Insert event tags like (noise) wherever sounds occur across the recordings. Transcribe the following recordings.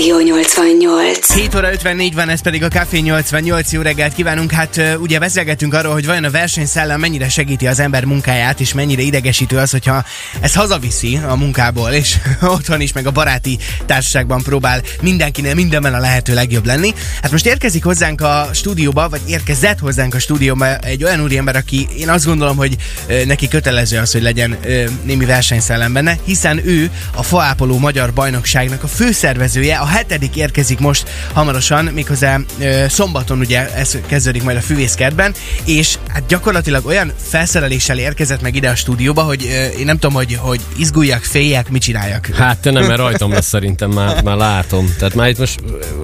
Rádió 88. 7 óra 54 van, ez pedig a Café 88. Jó reggelt kívánunk. Hát ugye beszélgetünk arról, hogy vajon a versenyszellem mennyire segíti az ember munkáját, és mennyire idegesítő az, hogyha ezt hazaviszi a munkából, és (laughs) otthon is, meg a baráti társaságban próbál mindenkinél mindenben a lehető legjobb lenni. Hát most érkezik hozzánk a stúdióba, vagy érkezett hozzánk a stúdióba egy olyan úriember, aki én azt gondolom, hogy neki kötelező az, hogy legyen némi versenyszellem benne, hiszen ő a faápoló magyar bajnokságnak a főszervezője, a hetedik érkezik most hamarosan, méghozzá ö, szombaton ugye ez kezdődik majd a füvészkertben, és hát gyakorlatilag olyan felszereléssel érkezett meg ide a stúdióba, hogy ö, én nem tudom, hogy, hogy izguljak, féljek, mit csináljak. Hát te nem, mert rajtam lesz szerintem, már, már látom. Tehát már itt most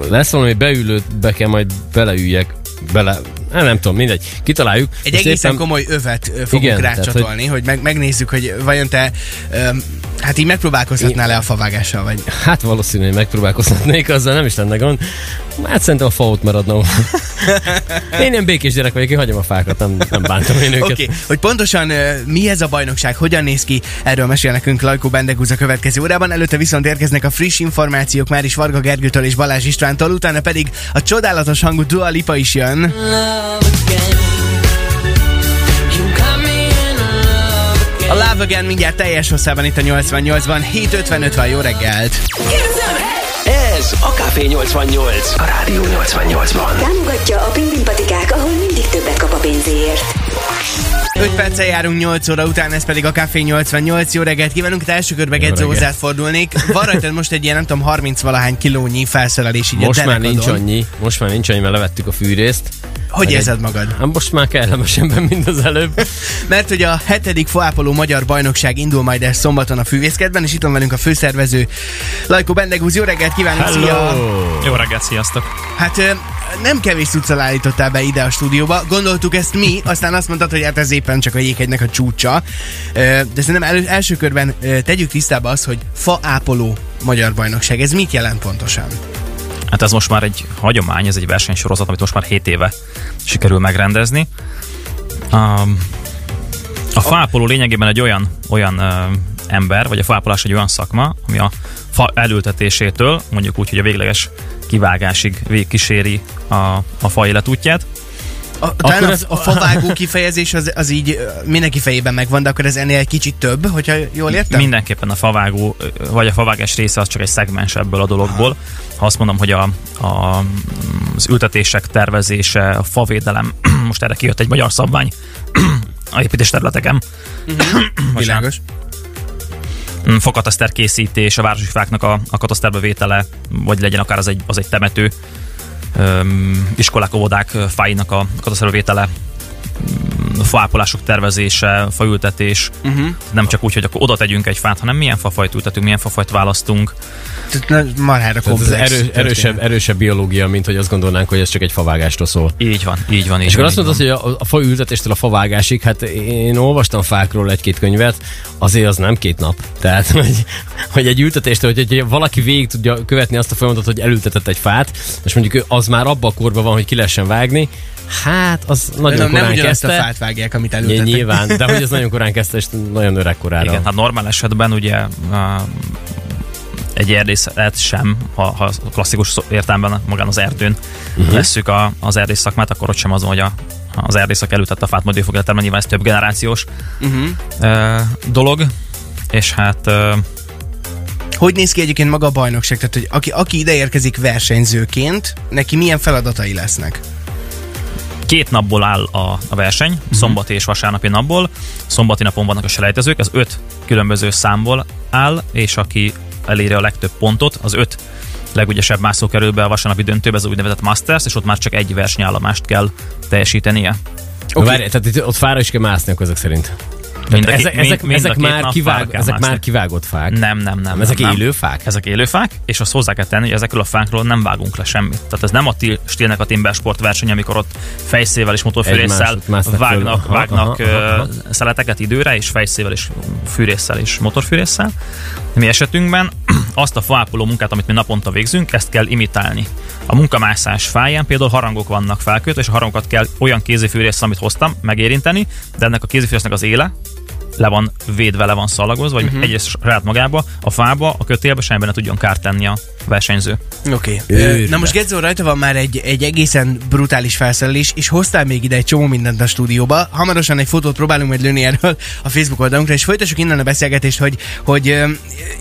lesz valami beülőt, kell majd beleüljek, bele, nem, nem tudom, mindegy. Kitaláljuk. Egy Most egészen éppen... komoly övet fogunk Igen, rácsatolni, tehát, hogy... hogy meg, megnézzük, hogy vajon te um, hát így megpróbálkozhatnál le a favágással, vagy? Hát valószínűleg megpróbálkozhatnék, azzal nem is lenne gond. Hát szerintem a fa ott maradna. (laughs) én ilyen békés gyerek vagyok, én hagyom a fákat, nem, nem bántom én őket. Oké, okay. hogy pontosan uh, mi ez a bajnokság, hogyan néz ki, erről mesél nekünk Lajkó Bendegúz a következő órában. Előtte viszont érkeznek a friss információk már is Varga Gergőtől és Balázs Istvántól, utána pedig a csodálatos hangú Dua Lipa is jön. A Love Again mindjárt teljes hosszában itt a 88-ban. 7.55 van, jó reggelt! Ez a Café 88. A Rádió 88-ban. Támogatja a Pingvin Patikák, ahol mindig többet kap a pénzéért. 5 perccel járunk 8 óra után, ez pedig a Café 88. Jó reggelt kívánunk, te első körbe Gedzó hozzád fordulnék. Van rajtad most egy ilyen, nem tudom, 30 valahány kilónyi felszerelés így Most már nincs annyi, most már nincs annyi, mert levettük a fűrészt. Hogy érzed magad? Hát most már kellemesebben, mint az előbb. (laughs) Mert hogy a hetedik foápoló magyar bajnokság indul majd el szombaton a fűvészkedben, és itt van velünk a főszervező Lajko Bendegúz. Jó reggelt kívánok! Hello. Szia! Jó reggelt, sziasztok! Hát nem kevés cuccal állítottál be ide a stúdióba. Gondoltuk ezt mi, aztán azt mondtad, hogy hát ez éppen csak a jéghegynek a csúcsa. De szerintem elő, első körben tegyük tisztába az, hogy faápoló magyar bajnokság. Ez mit jelent pontosan? Hát ez most már egy hagyomány, ez egy versenysorozat, amit most már 7 éve sikerül megrendezni. Um, a fápoló lényegében egy olyan, olyan uh, ember, vagy a fápolás egy olyan szakma, ami a fa elültetésétől, mondjuk úgy, hogy a végleges kivágásig végkíséri a, a fa életútját. A, akkor ez, a favágó kifejezés az, az így mindenki fejében megvan, de akkor ez ennél egy kicsit több, hogyha jól értem? Mindenképpen a favágó, vagy a favágás része az csak egy szegmens ebből a dologból. Ha azt mondom, hogy a, a, az ültetések tervezése, a favédelem, (clears throat) most erre kijött egy magyar szabvány (clears throat) a építés területeken. (clears throat) Uh-huh. Világos fakataszter készítés, a városi fáknak a, a kataszterbe vétele, vagy legyen akár az egy, az egy temető, iskolák, óvodák fáinak a katasztróvétele, faápolások tervezése, faültetés, uh-huh. nem csak úgy, hogy akkor oda tegyünk egy fát, hanem milyen fafajt ültetünk, milyen fafajt választunk. Marhára komplex. Ez erő, erősebb, erősebb biológia, mint hogy azt gondolnánk, hogy ez csak egy favágástól szól. Így van, így van. Így és van, akkor azt mondod, hogy a, a faültetéstől a favágásig, hát én olvastam fákról egy-két könyvet, azért az nem két nap. Tehát, (laughs) hogy, hogy egy ültetéstől, hogy, hogy valaki végig tudja követni azt a folyamatot, hogy elültetett egy fát, és mondjuk az már abba a korban van, hogy ki lehessen vágni, Hát, az nagyon nem, korán nem kezdte. Nem a fát vágják, amit előttetek. Nyilván, de hogy (laughs) ez nagyon korán kezdte, és nagyon öreg korára. Igen, hát normál esetben ugye uh, egy erdészet sem, ha, ha klasszikus értelemben magán az erdőn uh-huh. vesszük a, az erdész szakmát, akkor ott sem az, hogy a, az erdészak előtette a fát, majd ő fog eltermelni, nyilván ez több generációs uh-huh. uh, dolog, és hát uh, hogy néz ki egyébként maga a bajnokság? Tehát, hogy aki, aki ide érkezik versenyzőként, neki milyen feladatai lesznek? Két napból áll a, a verseny, uh-huh. szombati és vasárnapi napból. Szombati napon vannak a selejtezők, ez öt különböző számból áll, és aki eléri a legtöbb pontot, az öt legügyesebb mászó kerül be a vasárnapi döntőbe, ez a úgynevezett Masters, és ott már csak egy versenyállomást kell teljesítenie. Okay. Várj, tehát itt, ott fára is kell mászni akkor ezek szerint. Mind a, ezek, mind, ezek, mind ezek, már kivág, ezek már kivágott fák? Nem, nem, nem. Ezek nem, élő fák? Ezek élő fák, és azt hozzá kell tenni, hogy ezekről a fákról nem vágunk le semmit. Tehát ez nem a stílnek a timber sport verseny, amikor ott fejszével és motorfűrésszel vágnak, aha, vágnak aha, aha, aha. szeleteket időre, és fejszével és fűrésszel és motorfűrésszel. Mi esetünkben (clears throat) azt a fápoló munkát, amit mi naponta végzünk, ezt kell imitálni. A munkamászás fáján például harangok vannak felkötve, és a harangokat kell olyan kézifűrésszel, amit hoztam, megérinteni, de ennek a kézifűrésznek az éle, le van védve, le van szalagozva, vagy uh-huh. egyrészt saját magába, a fába, a kötélbe semmiben ne tudjon kárt tenni a versenyző. Oké. Okay. Na most Gedzo, rajta van már egy, egy egészen brutális felszerelés, és hoztál még ide egy csomó mindent a stúdióba. Hamarosan egy fotót próbálunk majd lőni erről a Facebook oldalunkra, és folytassuk innen a beszélgetést, hogy, hogy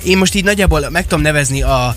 én most így nagyjából meg tudom nevezni a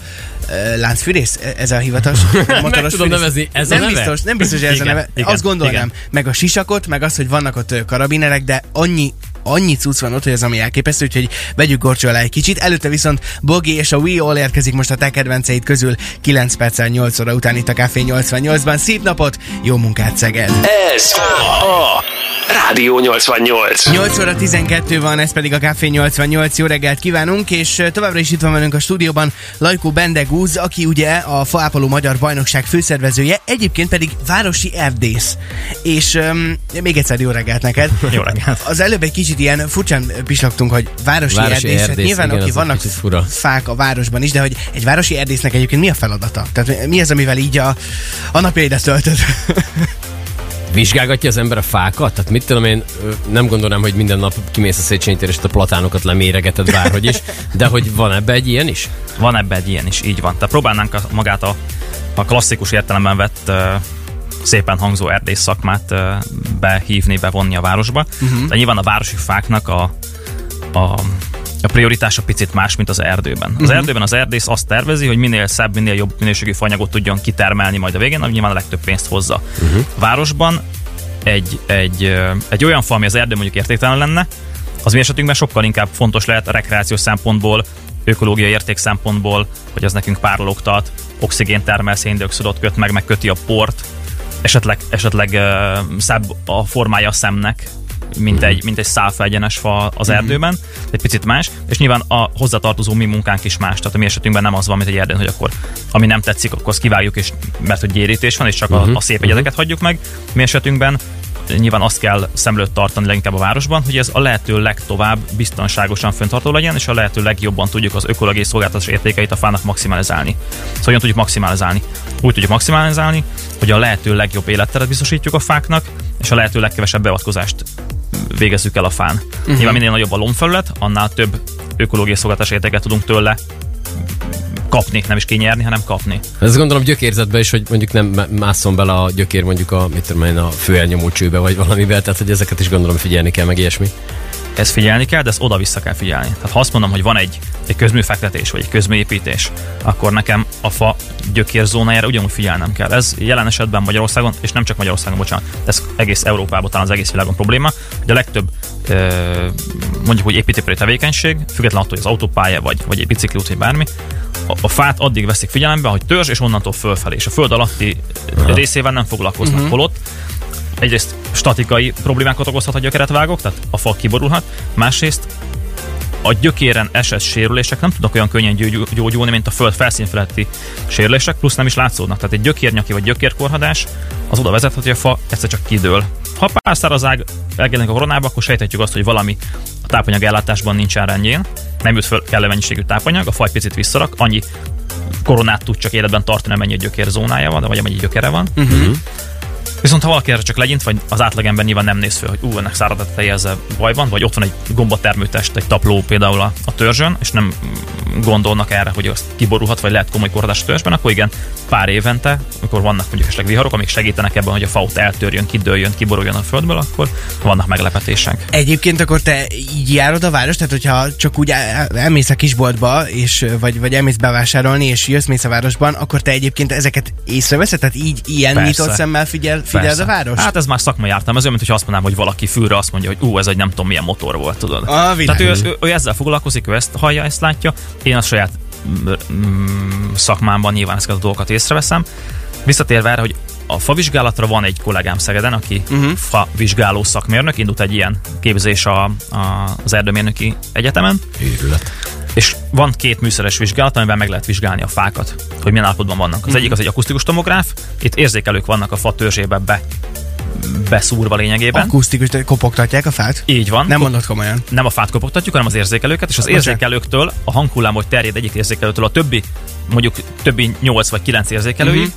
láncfűrész, e, ez a hivatalos (laughs) motoros Meg tudom nevezni, ez nem a neve? Biztos, nem biztos, hogy ez igen, a neve. Igen, Azt gondolnám, igen. meg a sisakot, meg az, hogy vannak ott karabinerek, de annyi annyi cucc van ott, hogy ez ami elképesztő, úgyhogy vegyük gorcsó alá egy kicsit. Előtte viszont Bogi és a We All érkezik most a te kedvenceid közül 9 perccel 8 óra után itt a Café 88-ban. Szép napot, jó munkát Szeged! Ez a Rádió 88. 8 óra 12 van, ez pedig a Café 88. Jó reggelt kívánunk, és továbbra is itt van velünk a stúdióban Lajkó Bendegúz, aki ugye a Faápoló Magyar Bajnokság főszervezője, egyébként pedig városi erdész. És um, még egyszer jó reggelt neked. (laughs) jó reggelt. Az előbb egy kicsit ilyen furcsán pislogtunk, hogy városi, városi erdész. erdész nyilván, igen, oké, vannak fura. fák a városban is, de hogy egy városi erdésznek egyébként mi a feladata? Tehát mi az, amivel így a, a napjaidat töltöd? (laughs) Vizsgálgatja az ember a fákat? Tehát mit tudom én, nem gondolom, hogy minden nap kimész a Széchenyi és a platánokat leméregeted bárhogy is, de hogy van ebbe egy ilyen is? Van ebbe egy ilyen is, így van. Tehát próbálnánk a, magát a, a klasszikus értelemben vett uh, szépen hangzó erdész szakmát uh, behívni, bevonni a városba. Uh-huh. De nyilván a városi fáknak a, a a prioritása picit más, mint az erdőben. Az uh-huh. erdőben az erdész azt tervezi, hogy minél szebb, minél jobb minőségű fanyagot tudjon kitermelni majd a végén, ami nyilván a legtöbb pénzt hozza. Uh-huh. Városban egy, egy, egy olyan fa, ami az erdő mondjuk értéktelen lenne, az mi esetünkben sokkal inkább fontos lehet a rekreációs szempontból, ökológiai érték szempontból, hogy az nekünk párologtat, oxigén termel, széndiokszidot köt meg, meg köti a port, esetleg, esetleg uh, szebb a formája a szemnek, mint egy, mint egy egyenes fa az mhm. erdőben, egy picit más, és nyilván a hozzátartozó mi munkánk is más. Tehát a mi esetünkben nem az van, mint egy erdőn, hogy akkor ami nem tetszik, akkor azt kivágjuk, és mert hogy gyérítés van, és csak uh-huh. a, mhm. a szép egyedeket uh-huh. hagyjuk meg. Mi esetünkben nyilván azt kell szemlőtt tartani leginkább a városban, hogy ez a lehető legtovább biztonságosan föntartó legyen, és a lehető legjobban tudjuk az ökológiai szolgáltatás értékeit a fának maximalizálni. Szóval hogyan tudjuk maximalizálni? Úgy tudjuk maximalizálni, hogy a lehető legjobb életteret biztosítjuk a fáknak, és a lehető legkevesebb beavatkozást végezzük el a fán. Uh-huh. Nyilván minél nagyobb a lombfelület, annál több ökológiai szolgáltatás értéket tudunk tőle kapni, nem is kinyerni, hanem kapni. Ez gondolom gyökérzetbe is, hogy mondjuk nem mászom bele a gyökér mondjuk a, mit tudom én, a főelnyomó csőbe vagy valamivel, tehát hogy ezeket is gondolom figyelni kell, meg ilyesmi. Ez figyelni kell, de ezt oda-vissza kell figyelni. Tehát ha azt mondom, hogy van egy, egy közműfektetés vagy egy közműépítés, akkor nekem a fa gyökérzónájára ugyanúgy figyelnem kell. Ez jelen esetben Magyarországon, és nem csak Magyarországon, bocsánat, ez egész Európában, talán az egész világon probléma, hogy a legtöbb mondjuk, hogy építőipari tevékenység, független attól, hogy az autópálya vagy, vagy egy bicikliút, vagy bármi, a, a fát addig veszik figyelembe, hogy törzs, és onnantól fölfelé, és a föld alatti Aha. részével nem foglalkoznak. Uh-huh. Holott egyrészt statikai problémákat okozhat, ha gyökeret vágok, tehát a fa kiborulhat, másrészt a gyökéren esett sérülések nem tudnak olyan könnyen gyógyulni, mint a föld felszín feletti sérülések, plusz nem is látszódnak. Tehát egy gyökérnyaki vagy gyökérkorhadás az oda vezethet, hogy a fa egyszer csak kidől. Ha pár száraz ág elgelenik a koronába, akkor sejthetjük azt, hogy valami a tápanyag ellátásban nincsen rendjén, nem jut föl kellő mennyiségű tápanyag, a faj picit visszarak, annyi koronát tud csak életben tartani, amennyi gyökér zónája van, vagy amennyi gyökere van. Uh-huh. Viszont ha valaki erre csak legyint, vagy az átlagember nyilván nem néz fel, hogy ú, ennek száradat teje ezzel baj van, vagy ott van egy gombatermőtest, egy tapló például a, a törzsön, és nem gondolnak erre, hogy azt kiborulhat, vagy lehet komoly korhatás a törzsben, akkor igen, pár évente, amikor vannak mondjuk esetleg viharok, amik segítenek ebben, hogy a faut eltörjön, kidőljön, kiboruljon a földből, akkor vannak meglepetések. Egyébként akkor te így járod a város, tehát hogyha csak úgy elmész a kisboltba, és, vagy, vagy elmész bevásárolni, és jössz mész a városban, akkor te egyébként ezeket észreveszed? Tehát így ilyen Persze. nyitott szemmel figyel, figyel a város? Hát ez már szakmai jártam, ez olyan, mint hogy azt mondanám, hogy valaki fülre azt mondja, hogy ú, ez egy nem tudom milyen motor volt, tudod. A Tehát ő, ő, ő, ezzel foglalkozik, ő ezt hallja, ezt látja, én a saját mm, szakmámban nyilván ezeket a dolgokat észreveszem. Visszatérve erre, hogy a favizsgálatra van egy kollégám Szegeden, aki uh-huh. favizsgáló szakmérnök, indult egy ilyen képzés a, a, az Erdőmérnöki Egyetemen. Őrület. És van két műszeres vizsgálat, amiben meg lehet vizsgálni a fákat, hogy milyen állapotban vannak. Az uh-huh. egyik az egy akusztikus tomográf, itt érzékelők vannak a fa törzsébe be beszúrva lényegében. Akusztikus, kopogtatják a fát? Így van. Nem mondod komolyan. Nem a fát kopogtatjuk, hanem az érzékelőket, és az érzékelőktől, a hanghullám, hogy terjed egyik érzékelőtől a többi, mondjuk többi 8 vagy 9 érzékelőig, uh-huh.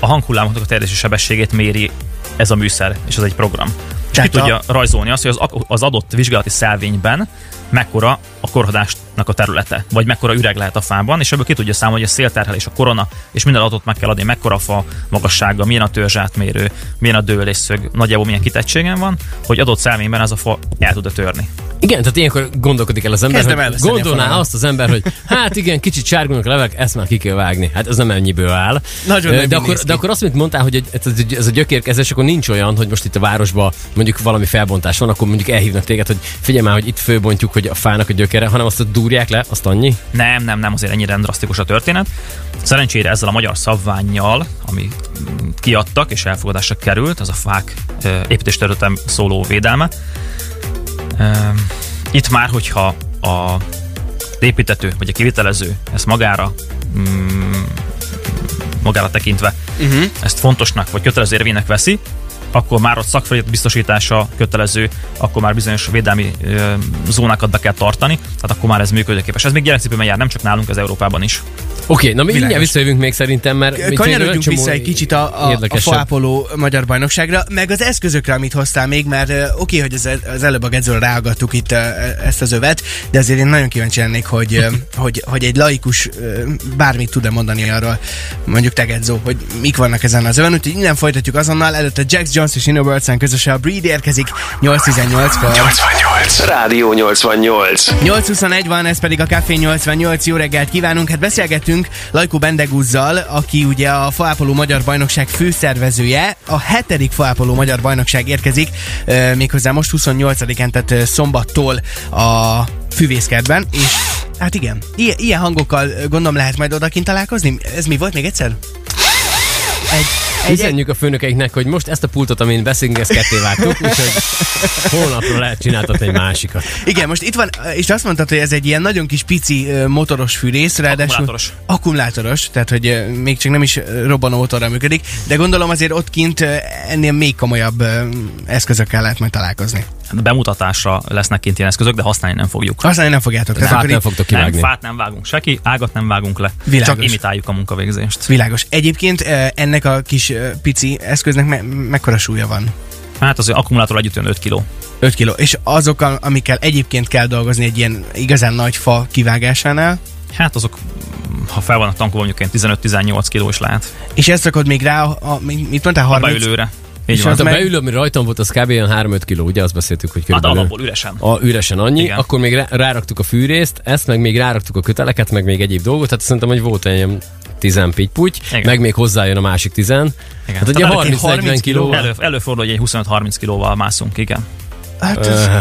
a hanghullámoknak a terjedési sebességét méri ez a műszer, és ez egy program. Tehát ki tudja a... rajzolni azt, hogy az, az adott vizsgálati szelvényben mekkora a korhadásnak a területe, vagy mekkora üreg lehet a fában, és ebből ki tudja számolni, hogy a szélterhelés, a korona, és minden adatot meg kell adni, mekkora a fa magassága, milyen a törzsátmérő, milyen a dőlésszög, nagyjából milyen kitettségen van, hogy adott szelvényben ez a fa el tud törni. Igen, tehát ilyenkor gondolkodik el az ember, Kezdem hogy gondolná azt az ember, hogy hát igen, kicsit sárgulnak a levek, ezt már ki kell vágni. Hát ez nem ennyiből áll. Nagyon de, akkor, de akkor azt, amit mondtál, hogy ez a gyökérkezés, akkor nincs olyan, hogy most itt a városban mondjuk valami felbontás van, akkor mondjuk elhívnak téged, hogy figyelj már, hogy itt főbontjuk, hogy a fának a gyökere, hanem azt dúrják le, azt annyi? Nem, nem, nem, azért ennyire drasztikus a történet. Szerencsére ezzel a magyar szabványjal, ami kiadtak és elfogadásra került, az a fák építésterületen szóló védelme, itt már, hogyha a építető vagy a kivitelező ezt magára mm, magára tekintve uh-huh. ezt fontosnak vagy kötelező érvénynek veszi, akkor már ott szakfelület biztosítása kötelező, akkor már bizonyos védelmi ö, zónákat be kell tartani, tehát akkor már ez működőképes. Ez még gyerekcipőben jár, nem csak nálunk, az Európában is. Oké, okay, na mi mindjárt visszajövünk még szerintem, mert... Kanyarodjunk vissza egy kicsit a, a, a faápoló magyar bajnokságra, meg az eszközökre, amit hoztál még, mert oké, okay, hogy az, az előbb a Gedzről ráagadtuk itt ezt az övet, de azért én nagyon kíváncsi lennék, hogy, (laughs) hogy, hogy egy laikus bármit tud-e mondani arról, mondjuk te Gedzó, hogy mik vannak ezen az öven, úgyhogy innen folytatjuk azonnal, előtte Jax Jones és Innoversen közösen a Breed érkezik 8.18-kor. 88. Rádió 88. 8.21 van, ez pedig a Café 88. Jó reggelt kívánunk. Hát beszélgetünk Lajkó Bendeguzzal, aki ugye a Faápoló Magyar Bajnokság főszervezője. A hetedik Faápoló Magyar Bajnokság érkezik, méghozzá most 28-án, tehát szombattól a Füvészkertben, és hát igen, ilyen, ilyen hangokkal gondolom lehet majd odakint találkozni. Ez mi volt még egyszer? Egy Üzenjük a főnökeiknek, hogy most ezt a pultot, amin beszélünk, ezt ketté vágtuk, úgyhogy holnapra lehet csináltatni egy másikat. Igen, most itt van, és azt mondtad, hogy ez egy ilyen nagyon kis pici motoros fűrész, ráadásul akkumulátoros. akkumulátoros, tehát hogy még csak nem is robbanó motorra működik, de gondolom azért ott kint ennél még komolyabb eszközökkel lehet majd találkozni bemutatásra lesznek kint ilyen eszközök, de használni nem fogjuk. Használni nem fogjátok. Tehát fát nem fogtok kivágni. Nem, fát nem vágunk se ki, ágat nem vágunk le. Világos. Csak imitáljuk a munkavégzést. Világos. Egyébként ennek a kis pici eszköznek me- mekkora súlya van? Hát az akkumulátor együtt 5 kg. 5 kg. És azok, amikkel egyébként kell dolgozni egy ilyen igazán nagy fa kivágásánál? Hát azok ha fel vannak tankolva, mondjuk 15-18 kg is lehet. És ezt rakod még rá, a, a, mit mondtál, 30? A beülőre. Így és van. Hát a beülő, ami rajtam volt, az kb. 3-5 kiló, ugye azt beszéltük, hogy körülbelül. Hát alapból üresen. A, üresen annyi, Igen. akkor még ráraktuk a fűrészt, ezt meg még ráraktuk a köteleket, meg még egyéb dolgot, tehát szerintem, hogy volt egy 10 pitty meg még hozzájön a másik 10. Igen. Hát ugye 30-40 kiló. Elő, előfordul, hogy egy 25-30 kilóval mászunk, igen. Hát ez, (clears throat) uh,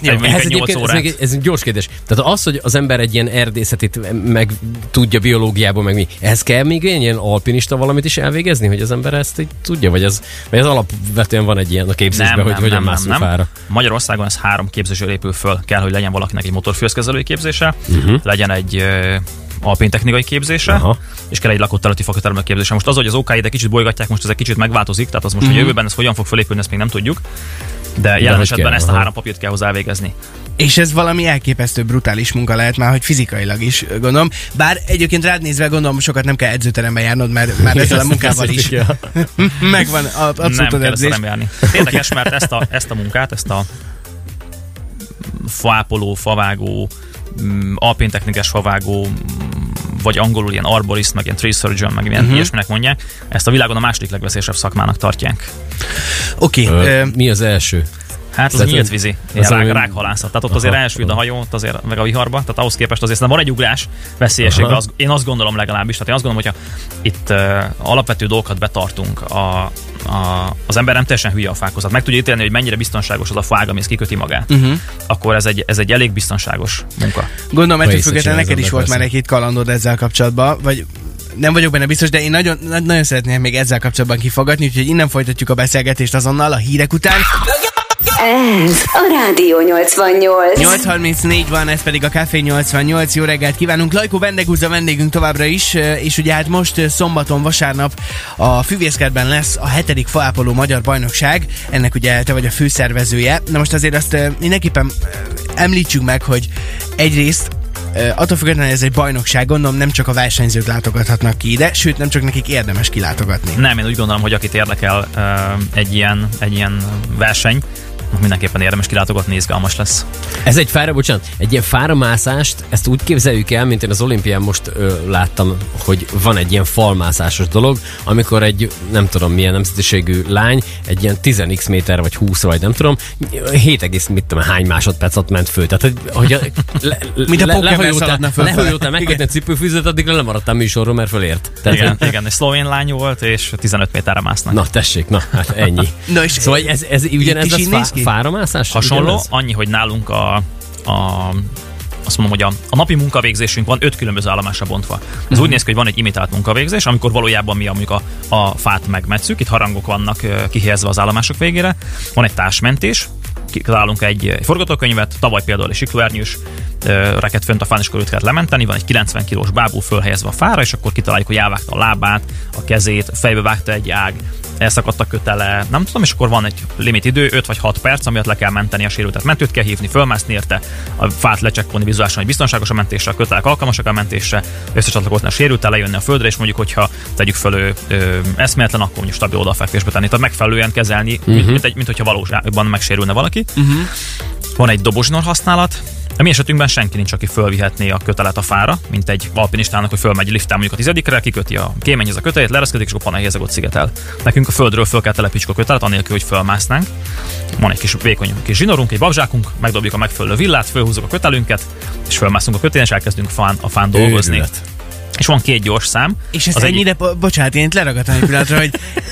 jó, ez, egyébként, ez, egy, ez egy gyors kérdés. Tehát az, hogy az ember egy ilyen erdészetét meg tudja biológiából, meg mi, ez kell még egy ilyen alpinista valamit is elvégezni, hogy az ember ezt így tudja, vagy ez, vagy ez alapvetően van egy ilyen a képzésben, nem, hogy nem, hogyan mászunk nem, fára. Magyarországon ez három képzésről épül föl. Kell, hogy legyen valakinek egy motorfőzkezelői képzése, uh-huh. legyen egy alpin technikai képzése, Aha. és kell egy lakott területi fakatermelő képzése. Most az, hogy az OK de kicsit bolygatják, most ez egy kicsit megváltozik, tehát az most, uh-huh. hogy jövőben ez hogyan fog felépülni, ezt még nem tudjuk de jelen esetben kell, ezt a három papírt kell hozzá elvégezni. És ez valami elképesztő brutális munka lehet már, hogy fizikailag is, gondolom. Bár egyébként rád nézve gondolom, sokat nem kell edzőterembe járnod, mert már (laughs) ezzel a munkával is (laughs) megvan a, abszolút nem edzés. kell járni. Érdekes, mert ezt a, ezt a munkát, ezt a faápoló, favágó, mm, alpintechnikás favágó, vagy angolul ilyen arborist, meg ilyen tree surgeon, meg ilyen uh-huh. ilyesminek mondják, ezt a világon a második legveszélyesebb szakmának tartják. Oké. Okay, uh, mi az első? Hát az, az nyílt vízi, az rák, rákhalászat. Tehát ott azért elsüllyed a hajó, azért meg a viharba, tehát ahhoz képest azért van egy ugrás veszélyességre. Az, én azt gondolom legalábbis, tehát én azt gondolom, hogyha itt uh, alapvető dolgokat betartunk, a, a, az ember nem teljesen hülye a fákhoz. Hát meg tudja ítélni, hogy mennyire biztonságos az a fág, ami kiköti magát. Uh-huh. Akkor ez egy, ez egy elég biztonságos munka. Gondolom, ettől függetlenül neked is volt már egy-két kalandod ezzel kapcsolatban, vagy nem vagyok benne biztos, de én nagyon, nagyon szeretném még ezzel kapcsolatban kifogatni, úgyhogy innen folytatjuk a beszélgetést azonnal a hírek után. Ez a Rádió 88. 834 van, ez pedig a Café 88. Jó reggelt kívánunk. Lajkó Bendegúz vendégünk továbbra is, és ugye hát most szombaton, vasárnap a Füvészkertben lesz a hetedik faápoló magyar bajnokság. Ennek ugye te vagy a főszervezője. Na most azért azt mindenképpen említsük meg, hogy egyrészt attól függetlenül, ez egy bajnokság, gondolom nem csak a versenyzők látogathatnak ki ide, sőt nem csak nekik érdemes kilátogatni. Nem, én úgy gondolom, hogy akit érdekel egy ilyen, egy ilyen verseny, mindenképpen érdemes kilátogatni, izgalmas lesz. Ez egy fára, bocsánat, egy ilyen fáramászást, ezt úgy képzeljük el, mint én az olimpián most ö, láttam, hogy van egy ilyen falmászásos dolog, amikor egy nem tudom milyen nemzetiségű lány egy ilyen 10x méter vagy 20 vagy nem tudom, 7, mit tudom, hány másodpercet ment föl. Tehát, hogy, hogy a, le, Mint a le, lehajoltál, lehajoltál megkötni a cipőfűzőt, addig le lemaradtam műsorról, mert fölért. Tehát, igen, hogy... igen, egy szlovén lány volt, és 15 méterre másznak. Na, tessék, na, hát ennyi. na és szóval ez, ez ugyanez lesz fá, fáramászás? Hasonló, ugyanez? annyi, hogy nálunk a, a azt mondom, hogy a, a napi munkavégzésünk van öt különböző állomásra bontva. Ez uh-huh. úgy néz ki, hogy van egy imitált munkavégzés, amikor valójában mi a, a, a fát megmetszük, itt harangok vannak kihelyezve az állomások végére. Van egy társmentés, kitalálunk egy, egy forgatókönyvet, tavaly például egy siklóernyős reket fönt a fán, és akkor őt kell lementeni, van egy 90 kilós bábú fölhelyezve a fára, és akkor kitaláljuk, hogy elvágta a lábát, a kezét, fejbe vágta egy ág, elszakadt a kötele, nem tudom, és akkor van egy limit idő, 5 vagy 6 perc, amiatt le kell menteni a sérültet. Mentőt kell hívni, fölmászni érte, a fát lecsekkolni vizuálisan, hogy biztonságos a mentésre, a kötelek alkalmasak a mentésre, összecsatlakozni a sérültel, lejönni a földre, és mondjuk, hogyha tegyük föl ő, ö, eszméletlen, akkor mondjuk stabil odafekvésbe tenni. Tehát megfelelően kezelni, uh-huh. mint, egy, mint hogyha valóságban megsérülne valaki. Uh-huh. Van egy dobozsinor használat, a mi esetünkben senki nincs, aki fölvihetné a kötelet a fára, mint egy alpinistának, hogy fölmegy liftel mondjuk a tizedikre, kiköti a kéményhez a kötelét, lereszkedik, és akkor ott szigetel. Nekünk a földről föl kell telepítsük a kötelet, anélkül, hogy fölmásznánk. Van egy kis vékony kis zsinórunk, egy babzsákunk, megdobjuk a megfelelő villát, fölhúzunk a kötelünket, és fölmászunk a kötélyen, és elkezdünk fán, a fán dolgozni. Őrület és van két gyors szám. És ez ennyire, egy... bocsánat, én leragadtam egy pillanatra, hogy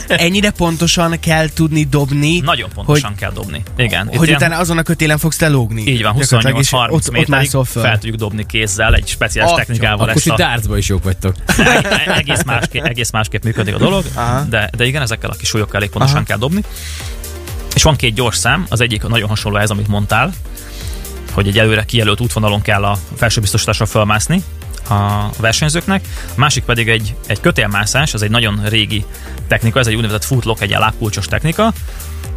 ennyire pontosan kell tudni dobni. Nagyon pontosan hogy, kell dobni. Igen. Hogy ilyen... utána azon a kötélen fogsz te lógni. Így van, 28-30 méterig fel tudjuk dobni kézzel, egy speciális Atya. technikával. Akkor a... dartsba is jók vagytok. (laughs) egész, másképp, egész másképp működik a dolog, de, de igen, ezekkel a kis súlyokkal elég pontosan Aha. kell dobni. És van két gyors szám, az egyik nagyon hasonló ez, amit mondtál, hogy egy előre kijelölt útvonalon kell a felső biztosításra fölmászni, a versenyzőknek, a másik pedig egy, egy kötélmászás, az egy nagyon régi technika, ez egy úgynevezett footlock, egy lábkulcsos technika,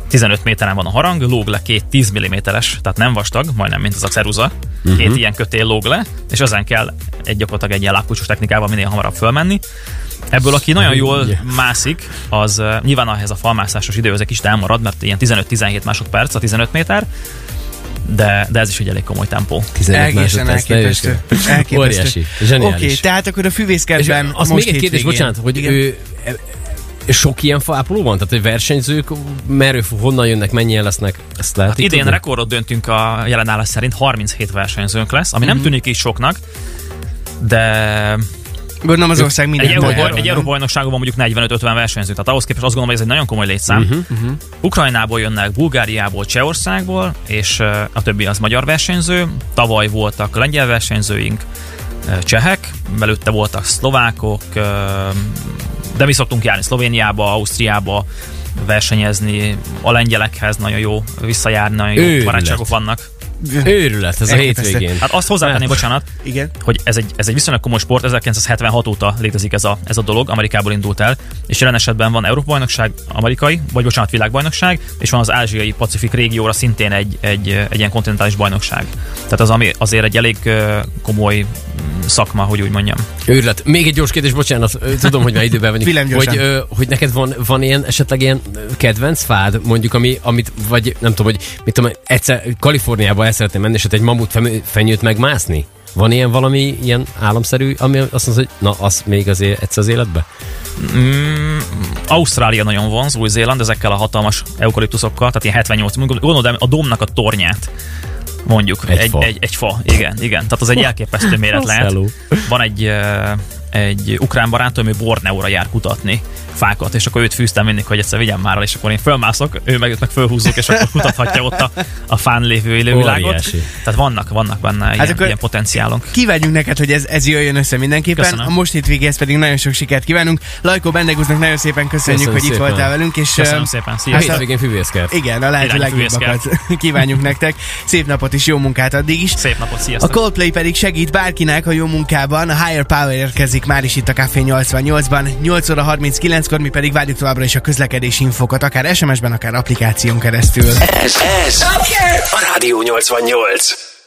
15 méteren van a harang, lóg le két 10 mm-es, tehát nem vastag, majdnem mint az a ceruza. Uh-huh. Két ilyen kötél lóg le, és ezen kell egy gyakorlatilag egy ilyen lábkulcsos technikával minél hamarabb fölmenni. Ebből, aki nagyon jól mászik, az uh, nyilván ehhez a falmászásos időhöz egy kicsit elmarad, mert ilyen 15-17 másodperc a 15 méter, de, de ez is egy elég komoly tempó. Egészen elképesztő. elképesztő. Óriási. Oké, okay, tehát akkor a füvészkertben Az még egy kérdés, bocsánat, hogy Igen. ő sok ilyen faápoló van? Tehát, hogy versenyzők merő, honnan jönnek, mennyien lesznek? Ezt lehet hát idén tudni? rekordot döntünk a jelenállás szerint, 37 versenyzőnk lesz, ami mm-hmm. nem mhm. tűnik is soknak, de Gondolom az ország minden. Egy, Euró, egy Euróbajnokságon van mondjuk 45-50 versenyző, tehát ahhoz képest azt gondolom, hogy ez egy nagyon komoly létszám. Uh-huh, uh-huh. Ukrajnából jönnek, Bulgáriából, Csehországból, és a többi az magyar versenyző. Tavaly voltak lengyel versenyzőink, csehek, belőtte voltak szlovákok, de mi szoktunk járni Szlovéniába, Ausztriába, versenyezni, a lengyelekhez nagyon jó visszajárni, nagyon jó barátságok vannak. Őrület, ez a hétvégén. Hát azt hozzátenném, bocsánat, Igen. hogy ez egy, ez egy viszonylag komoly sport, 1976 óta létezik ez a, ez a dolog, Amerikából indult el, és jelen esetben van Európa-bajnokság, amerikai, vagy bocsánat, világbajnokság, és van az ázsiai Pacifik régióra szintén egy, egy, egy ilyen kontinentális bajnokság. Tehát az ami azért egy elég komoly szakma, hogy úgy mondjam. Őrület. Még egy gyors kérdés, bocsánat, tudom, hogy már időben vagyunk. hogy, ö, hogy neked van, van ilyen esetleg ilyen kedvenc fád, mondjuk, ami, amit, vagy nem tudom, hogy mit tudom, egyszer Kaliforniába el szeretném menni, és ott egy mamut fenyőt megmászni? Van ilyen valami ilyen államszerű, ami azt mondja, hogy na, az még azért egyszer az életbe? Mm, Ausztrália nagyon vonz, Új-Zéland ezekkel a hatalmas eukaliptuszokkal, tehát ilyen 78, gondolod a domnak a tornyát mondjuk. Egy, egy, fa. egy, egy fa, igen, igen. Tehát az egy (laughs) elképesztő méret lehet. Van egy, egy ukrán barátom, ő Borneóra jár kutatni, fákat, és akkor őt fűztem mindig, hogy egyszer vigyem már, és akkor én fölmászok, ő meg őt meg fölhúzzuk, és akkor kutathatja ott a, a fán lévő élővilágot. Tehát vannak, vannak benne hát ilyen, ilyen potenciálunk. Kívánjuk neked, hogy ez, ez jöjjön össze mindenképpen. Köszönöm. A most hétvégéhez pedig nagyon sok sikert kívánunk. Lajkó Bendeguznak nagyon szépen köszönjük, Köszönöm hogy szépen. itt voltál velünk. És, Köszönöm szépen. Szia. Hát hétvégén füvészkert. Igen, a lehető legjobbakat (laughs) kívánjuk nektek. Szép napot és jó munkát addig is. Szép napot, sziasztok. A Coldplay pedig segít bárkinek a jó munkában. A Higher Power érkezik már is itt a Café 88-ban. 8 óra 39-kor mi pedig várjuk továbbra is a közlekedési infokat, akár SMS-ben, akár applikáción keresztül. Ez, ez a Rádió 88.